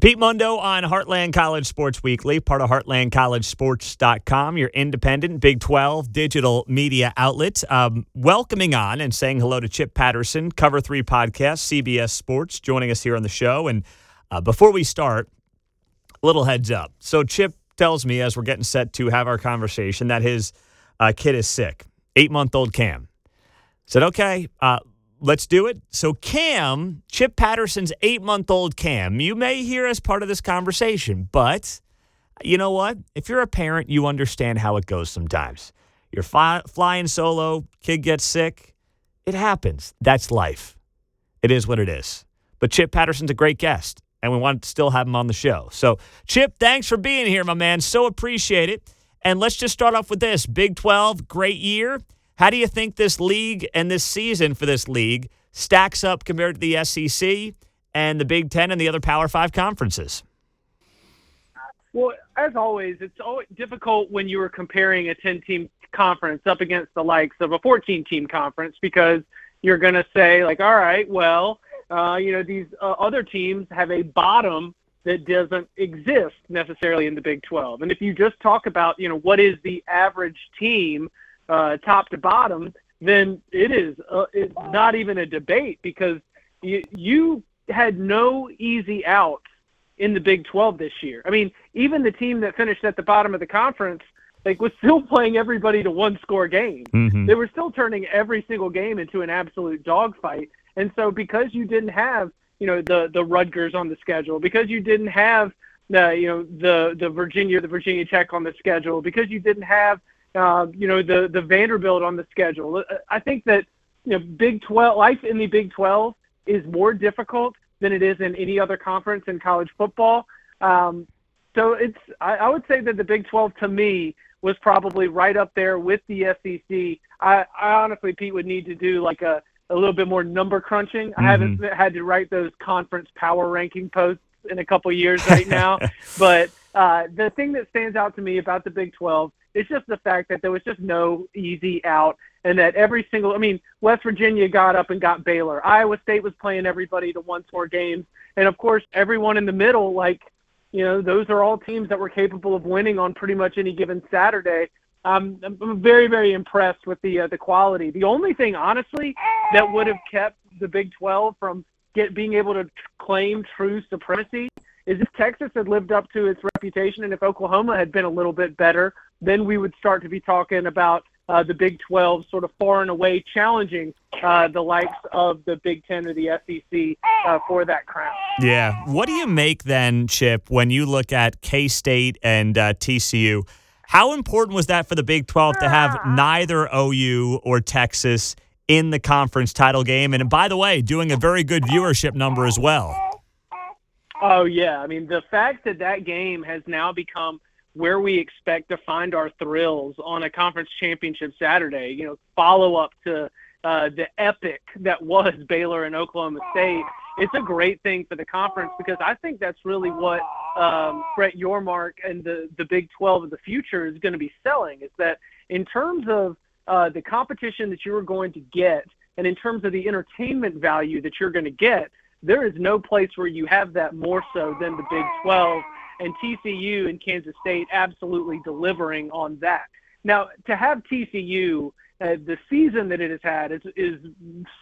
Pete Mundo on Heartland College Sports Weekly, part of heartlandcollegesports.com, your independent Big 12 digital media outlet. Um, welcoming on and saying hello to Chip Patterson, Cover 3 Podcast, CBS Sports, joining us here on the show. And uh, before we start, little heads up. So, Chip tells me as we're getting set to have our conversation that his uh, kid is sick, eight month old Cam. Said, okay, uh, let's do it. So, Cam, Chip Patterson's eight month old Cam, you may hear as part of this conversation, but you know what? If you're a parent, you understand how it goes sometimes. You're fly- flying solo, kid gets sick. It happens. That's life. It is what it is. But Chip Patterson's a great guest, and we want to still have him on the show. So, Chip, thanks for being here, my man. So appreciate it. And let's just start off with this Big 12, great year. How do you think this league and this season for this league stacks up compared to the SEC and the Big Ten and the other Power Five conferences? Well, as always, it's always difficult when you are comparing a 10 team conference up against the likes of a 14 team conference because you're going to say, like, all right, well, uh, you know, these uh, other teams have a bottom that doesn't exist necessarily in the Big 12. And if you just talk about, you know, what is the average team uh, top to bottom, then it is uh, it's not even a debate because you, you had no easy outs in the Big 12 this year. I mean, even the team that finished at the bottom of the conference like was still playing everybody to one score game. Mm-hmm. They were still turning every single game into an absolute dogfight. And so because you didn't have, you know, the the Rutgers on the schedule, because you didn't have the, you know, the the Virginia, the Virginia Tech on the schedule, because you didn't have uh, you know, the the Vanderbilt on the schedule. Uh, I think that you know, Big 12 life in the Big 12 is more difficult than it is in any other conference in college football. Um, so it's I, I would say that the Big 12 to me was probably right up there with the SEC. I, I honestly, Pete, would need to do like a a little bit more number crunching. Mm-hmm. I haven't had to write those conference power ranking posts in a couple years right now, but uh, the thing that stands out to me about the Big 12 is just the fact that there was just no easy out, and that every single, I mean, West Virginia got up and got Baylor. Iowa State was playing everybody to one score games, and of course, everyone in the middle, like, you know, those are all teams that were capable of winning on pretty much any given Saturday. Um, I'm very, very impressed with the uh, the quality. The only thing, honestly, that would have kept the Big 12 from get being able to claim true supremacy is if Texas had lived up to its reputation and if Oklahoma had been a little bit better, then we would start to be talking about uh, the Big 12 sort of far and away challenging uh, the likes of the Big 10 or the SEC uh, for that crown. Yeah. What do you make then, Chip, when you look at K State and uh, TCU? How important was that for the Big 12 to have neither OU or Texas in the conference title game? And by the way, doing a very good viewership number as well. Oh yeah, I mean the fact that that game has now become where we expect to find our thrills on a conference championship Saturday. You know, follow up to uh, the epic that was Baylor and Oklahoma State. It's a great thing for the conference because I think that's really what um, Brett Yormark and the the Big 12 of the future is going to be selling. Is that in terms of uh, the competition that you are going to get, and in terms of the entertainment value that you're going to get, there is no place where you have that more so than the Big 12 and TCU and Kansas State absolutely delivering on that. Now, to have TCU, uh, the season that it has had is, is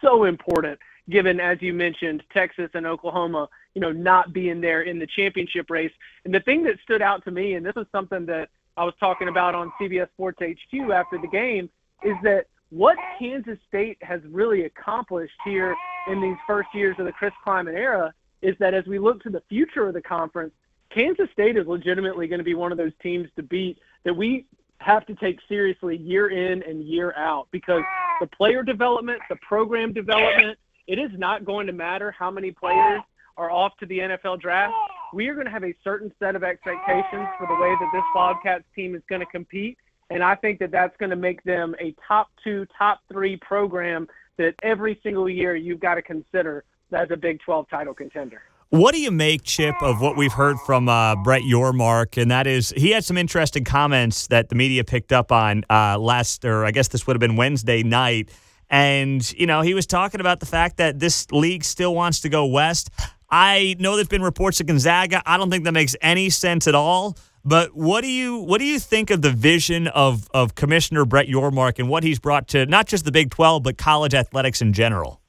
so important, given, as you mentioned, Texas and Oklahoma, you know, not being there in the championship race. And the thing that stood out to me, and this is something that I was talking about on CBS Sports HQ after the game, is that what Kansas State has really accomplished here in these first years of the Chris Klieman era is that as we look to the future of the conference, Kansas State is legitimately going to be one of those teams to beat that we have to take seriously year in and year out because the player development, the program development, it is not going to matter how many players are off to the NFL draft. We are going to have a certain set of expectations for the way that this Bobcats team is going to compete. And I think that that's going to make them a top two, top three program that every single year you've got to consider as a Big 12 title contender. What do you make, Chip, of what we've heard from uh, Brett Yormark? And that is, he had some interesting comments that the media picked up on uh, last, or I guess this would have been Wednesday night. And, you know, he was talking about the fact that this league still wants to go west. I know there's been reports of Gonzaga. I don't think that makes any sense at all. But what do you what do you think of the vision of of Commissioner Brett Yormark and what he's brought to not just the Big 12 but college athletics in general?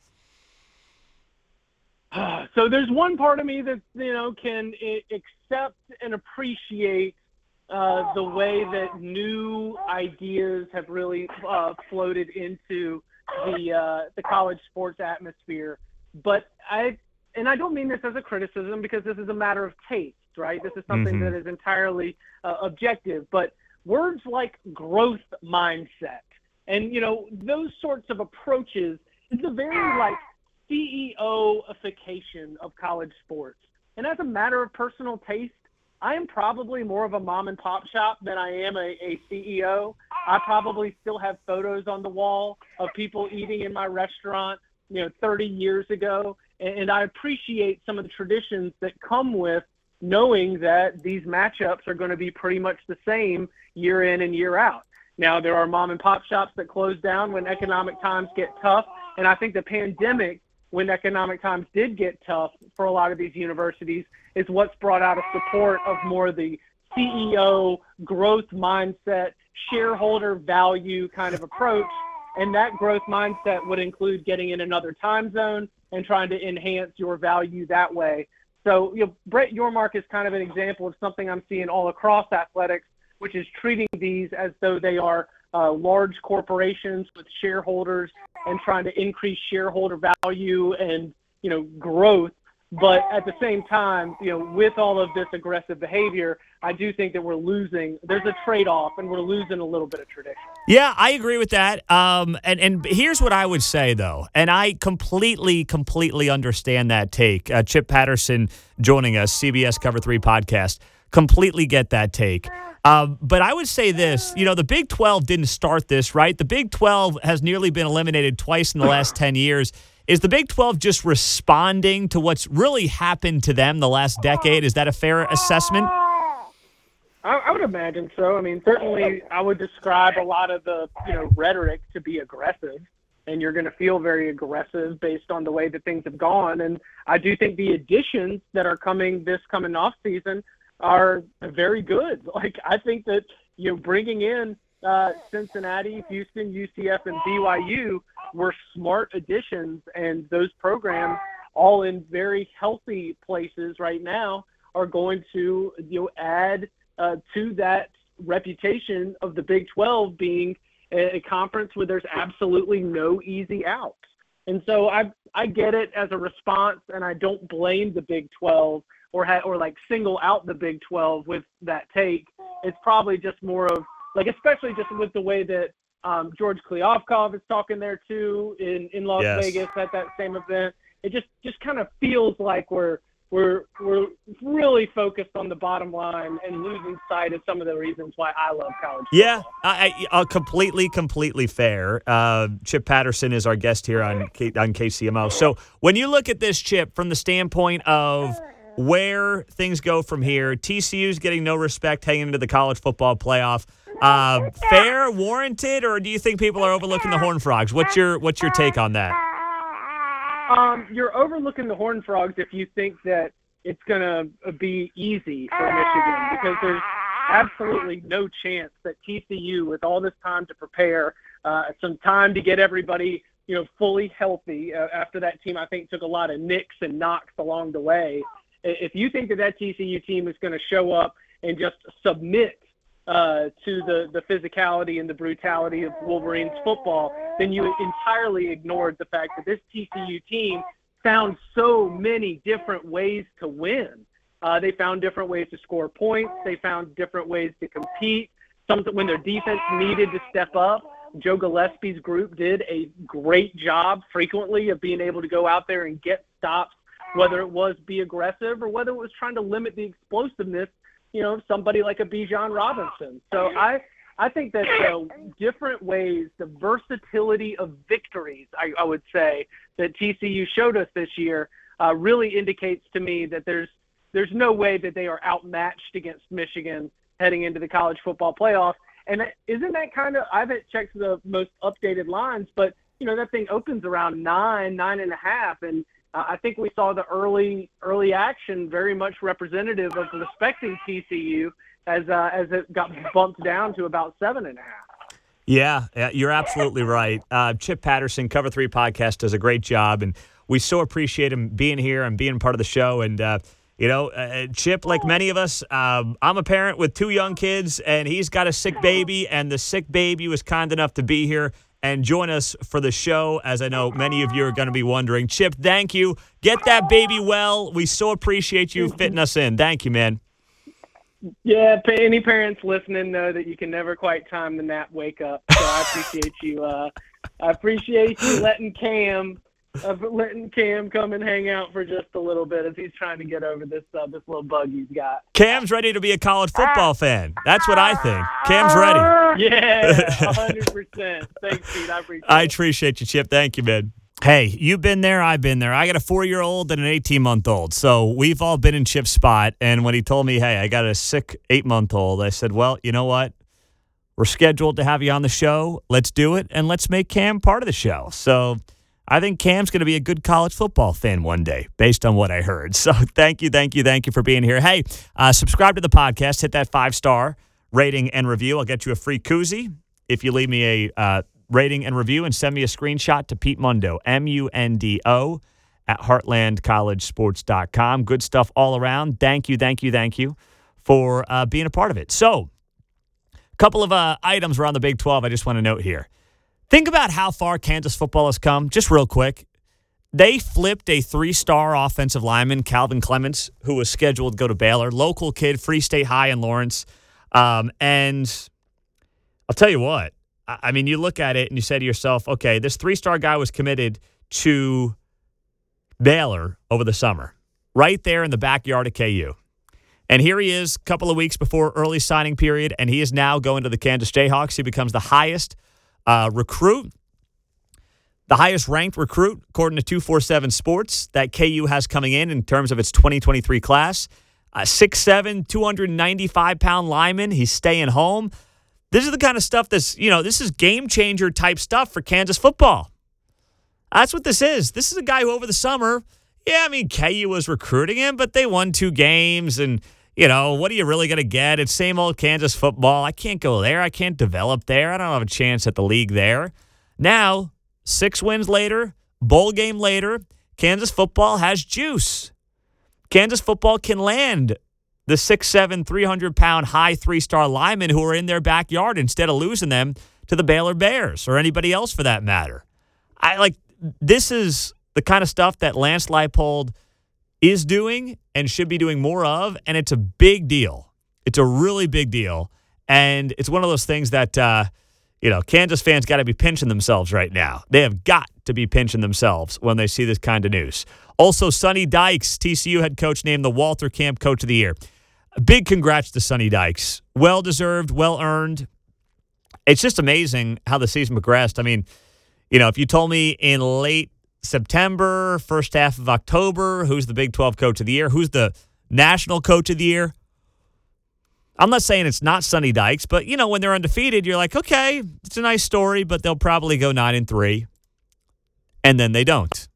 So there's one part of me that you know can accept and appreciate uh, the way that new ideas have really uh, floated into the uh, the college sports atmosphere. But I and I don't mean this as a criticism because this is a matter of taste, right? This is something mm-hmm. that is entirely uh, objective. But words like growth mindset and you know those sorts of approaches is a very like CEOification of college sports. And as a matter of personal taste, I am probably more of a mom and pop shop than I am a, a CEO. I probably still have photos on the wall of people eating in my restaurant, you know, 30 years ago. And, and I appreciate some of the traditions that come with knowing that these matchups are going to be pretty much the same year in and year out. Now, there are mom and pop shops that close down when economic times get tough. And I think the pandemic when economic times did get tough for a lot of these universities is what's brought out a support of more the CEO growth mindset, shareholder value kind of approach. And that growth mindset would include getting in another time zone and trying to enhance your value that way. So, you know, Brett Yormark is kind of an example of something I'm seeing all across athletics, which is treating these as though they are uh, large corporations with shareholders and trying to increase shareholder value and you know growth but at the same time you know with all of this aggressive behavior i do think that we're losing there's a trade-off and we're losing a little bit of tradition. Yeah i agree with that. Um, and, and here's what i would say though and i completely completely understand that take. Uh, chip patterson joining us cbs cover 3 podcast. Completely get that take. Um, but I would say this you know, the Big 12 didn't start this, right? The Big 12 has nearly been eliminated twice in the last 10 years. Is the Big 12 just responding to what's really happened to them the last decade? Is that a fair assessment? I, would imagine so. I mean, certainly, I would describe a lot of the you know rhetoric to be aggressive, and you're going to feel very aggressive based on the way that things have gone. And I do think the additions that are coming this coming off season are very good. Like I think that you know bringing in uh, Cincinnati, Houston, UCF, and BYU were smart additions, and those programs, all in very healthy places right now, are going to you know add uh, to that reputation of the Big 12 being a, a conference where there's absolutely no easy outs. And so I I get it as a response, and I don't blame the Big 12 or ha- or like single out the Big 12 with that take. It's probably just more of like, especially just with the way that um, George Kliavkoff is talking there too in in Las yes. Vegas at that same event. It just just kind of feels like we're we're we're really focused on the bottom line and losing sight of some of the reasons why I love college. Yeah, I, I, completely, completely fair. Uh, Chip Patterson is our guest here on K, on KCMO. So when you look at this, Chip, from the standpoint of where things go from here. TCU's getting no respect heading into the college football playoff. Uh, fair, warranted, or do you think people are overlooking the Horned Frogs? What's your What's your take on that? Um, you're overlooking the Horned Frogs if you think that it's going to be easy for Michigan because there's absolutely no chance that TCU, with all this time to prepare, uh, some time to get everybody you know fully healthy uh, after that team I think took a lot of nicks and knocks along the way if you think that that TCU team is going to show up and just submit uh, to the, the physicality and the brutality of Wolverines football, then you entirely ignored the fact that this TCU team found so many different ways to win. Uh, they found different ways to score points. They found different ways to compete. When their defense needed to step up, Joe Gillespie's group did a great job frequently of being able to go out there and get stops whether it was be aggressive or whether it was trying to limit the explosiveness, you know, somebody like a Bijan Robinson. So I I think that know, different ways, the versatility of victories, I, I would say that TCU showed us this year, uh, really indicates to me that there's there's no way that they are outmatched against Michigan heading into the college football playoff. And isn't that kind of I haven't checked the most updated lines, but you know that thing opens around nine, nine and a half, and I think we saw the early early action very much representative of respecting TCU as uh, as it got bumped down to about seven and a half. Yeah, you're absolutely right. Uh, Chip Patterson, Cover Three podcast, does a great job, and we so appreciate him being here and being part of the show. And uh, you know, uh, Chip, like many of us, um, I'm a parent with two young kids, and he's got a sick baby, and the sick baby was kind enough to be here and join us for the show, as I know many of you are going to be wondering. Chip, thank you. Get that baby well. We so appreciate you fitting us in. Thank you, man. Yeah, any parents listening know that you can never quite time the nap wake up. So I appreciate you. Uh, I appreciate you letting Cam, uh, letting Cam come and hang out for just a little bit as he's trying to get over this uh, this little bug he's got. Cam's ready to be a college football fan. That's what I think. Cam's ready. Yeah, hundred percent. Thanks, Pete. I appreciate. I appreciate you, Chip. Thank you, man. Hey, you've been there. I've been there. I got a four year old and an 18 month old. So we've all been in Chip's spot. And when he told me, hey, I got a sick eight month old, I said, well, you know what? We're scheduled to have you on the show. Let's do it. And let's make Cam part of the show. So I think Cam's going to be a good college football fan one day, based on what I heard. So thank you, thank you, thank you for being here. Hey, uh, subscribe to the podcast, hit that five star rating and review. I'll get you a free koozie if you leave me a. Uh, rating and review and send me a screenshot to Pete Mundo, M U N D O, at heartlandcollegesports.com. Good stuff all around. Thank you, thank you, thank you for uh, being a part of it. So, a couple of uh, items around the Big 12 I just want to note here. Think about how far Kansas football has come, just real quick. They flipped a three star offensive lineman, Calvin Clements, who was scheduled to go to Baylor, local kid, Free State High in Lawrence. Um, and I'll tell you what, I mean, you look at it and you say to yourself, okay, this three star guy was committed to Baylor over the summer, right there in the backyard of KU. And here he is, a couple of weeks before early signing period, and he is now going to the Kansas Jayhawks. He becomes the highest uh, recruit, the highest ranked recruit, according to 247 Sports, that KU has coming in in terms of its 2023 class. Uh, 6'7, 295 pound lineman. He's staying home. This is the kind of stuff that's, you know, this is game changer type stuff for Kansas football. That's what this is. This is a guy who over the summer, yeah, I mean, KU was recruiting him, but they won two games. And, you know, what are you really going to get? It's same old Kansas football. I can't go there. I can't develop there. I don't have a chance at the league there. Now, six wins later, bowl game later, Kansas football has juice. Kansas football can land the 6'7, 300 pound high three star linemen who are in their backyard instead of losing them to the Baylor Bears or anybody else for that matter. I like this is the kind of stuff that Lance Leipold is doing and should be doing more of, and it's a big deal. It's a really big deal, and it's one of those things that uh, you know Kansas fans got to be pinching themselves right now. They have got to be pinching themselves when they see this kind of news. Also, Sonny Dykes, TCU head coach, named the Walter Camp Coach of the Year big congrats to Sonny Dykes. Well deserved, well earned. It's just amazing how the season progressed. I mean, you know, if you told me in late September, first half of October, who's the Big 12 coach of the year, who's the national coach of the year, I'm not saying it's not Sonny Dykes, but you know, when they're undefeated, you're like, okay, it's a nice story, but they'll probably go nine and three. And then they don't.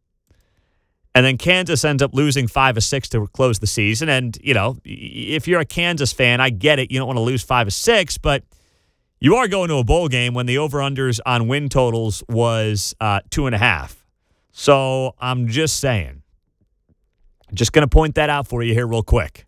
And then Kansas ends up losing five or six to close the season. And, you know, if you're a Kansas fan, I get it. You don't want to lose five or six, but you are going to a bowl game when the over unders on win totals was uh, two and a half. So I'm just saying. Just going to point that out for you here, real quick.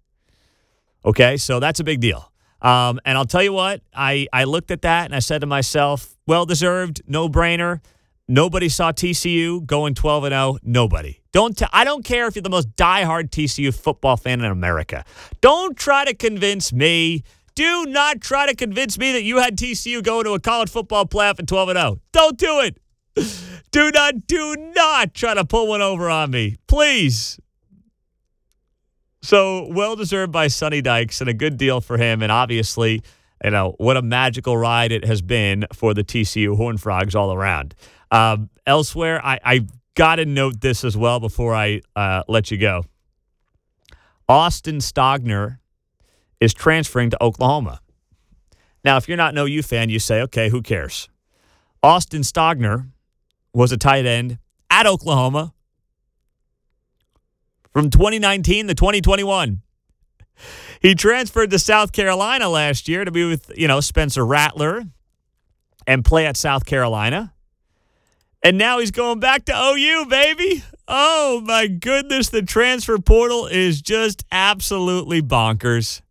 Okay, so that's a big deal. Um, and I'll tell you what, I, I looked at that and I said to myself, well deserved, no brainer. Nobody saw TCU going 12 and 0. Nobody. Don't t- I don't care if you're the most diehard TCU football fan in America. Don't try to convince me. Do not try to convince me that you had TCU going to a college football playoff at 12 and 0. Don't do it. Do not, do not try to pull one over on me. Please. So well deserved by Sonny Dykes and a good deal for him. And obviously, you know, what a magical ride it has been for the TCU Horned Frogs all around. Um, elsewhere, I, I got to note this as well before I uh, let you go. Austin Stogner is transferring to Oklahoma. Now, if you're not an OU fan, you say, okay, who cares? Austin Stogner was a tight end at Oklahoma. from 2019 to 2021. He transferred to South Carolina last year to be with, you know, Spencer Rattler and play at South Carolina. And now he's going back to OU, baby. Oh my goodness, the transfer portal is just absolutely bonkers.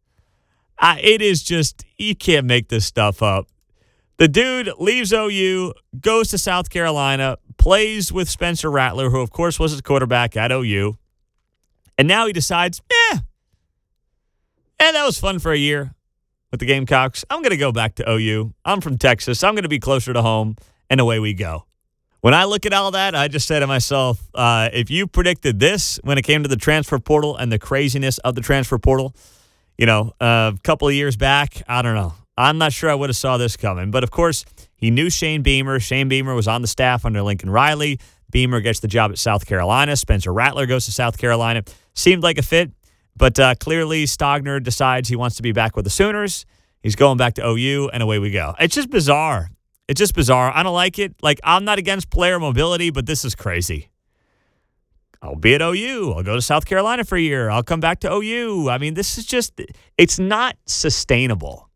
Uh, it is just, you can't make this stuff up. The dude leaves OU, goes to South Carolina, plays with Spencer Rattler, who, of course, was his quarterback at OU. And now he decides, eh, and that was fun for a year with the Gamecocks. I'm going to go back to OU. I'm from Texas. I'm going to be closer to home, and away we go. When I look at all that, I just say to myself, uh, if you predicted this when it came to the transfer portal and the craziness of the transfer portal, you know, a couple of years back, I don't know. I'm not sure I would have saw this coming. But of course, he knew Shane Beamer. Shane Beamer was on the staff under Lincoln Riley. Beamer gets the job at South Carolina. Spencer Rattler goes to South Carolina. Seemed like a fit. But uh, clearly, Stogner decides he wants to be back with the Sooners. He's going back to OU, and away we go. It's just bizarre. It's just bizarre. I don't like it. Like, I'm not against player mobility, but this is crazy. I'll be at OU. I'll go to South Carolina for a year. I'll come back to OU. I mean, this is just, it's not sustainable.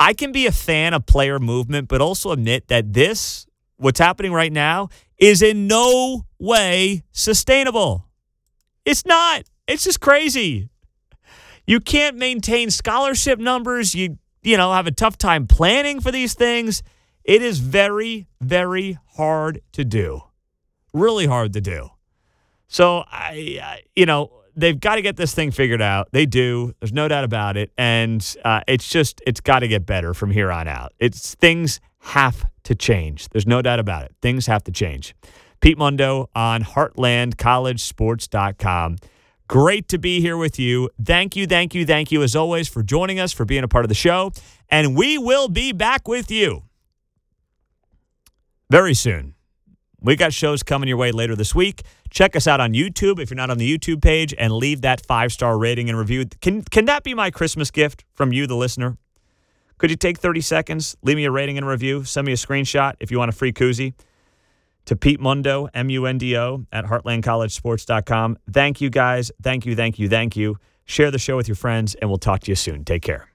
I can be a fan of player movement, but also admit that this, what's happening right now, is in no way sustainable. It's not. It's just crazy. You can't maintain scholarship numbers. You you know, have a tough time planning for these things. It is very very hard to do. Really hard to do. So I, you know, they've got to get this thing figured out. They do. There's no doubt about it. And uh, it's just it's got to get better from here on out. It's things have to change. There's no doubt about it. Things have to change. Pete Mundo on HeartlandCollegeSports.com. Great to be here with you. Thank you, thank you, thank you, as always, for joining us, for being a part of the show. And we will be back with you very soon. We got shows coming your way later this week. Check us out on YouTube if you're not on the YouTube page and leave that five star rating and review. Can, can that be my Christmas gift from you, the listener? Could you take 30 seconds, leave me a rating and review, send me a screenshot if you want a free koozie? to Pete Mundo, M U N D O, at heartlandcollegesports.com. Thank you guys. Thank you, thank you, thank you. Share the show with your friends, and we'll talk to you soon. Take care.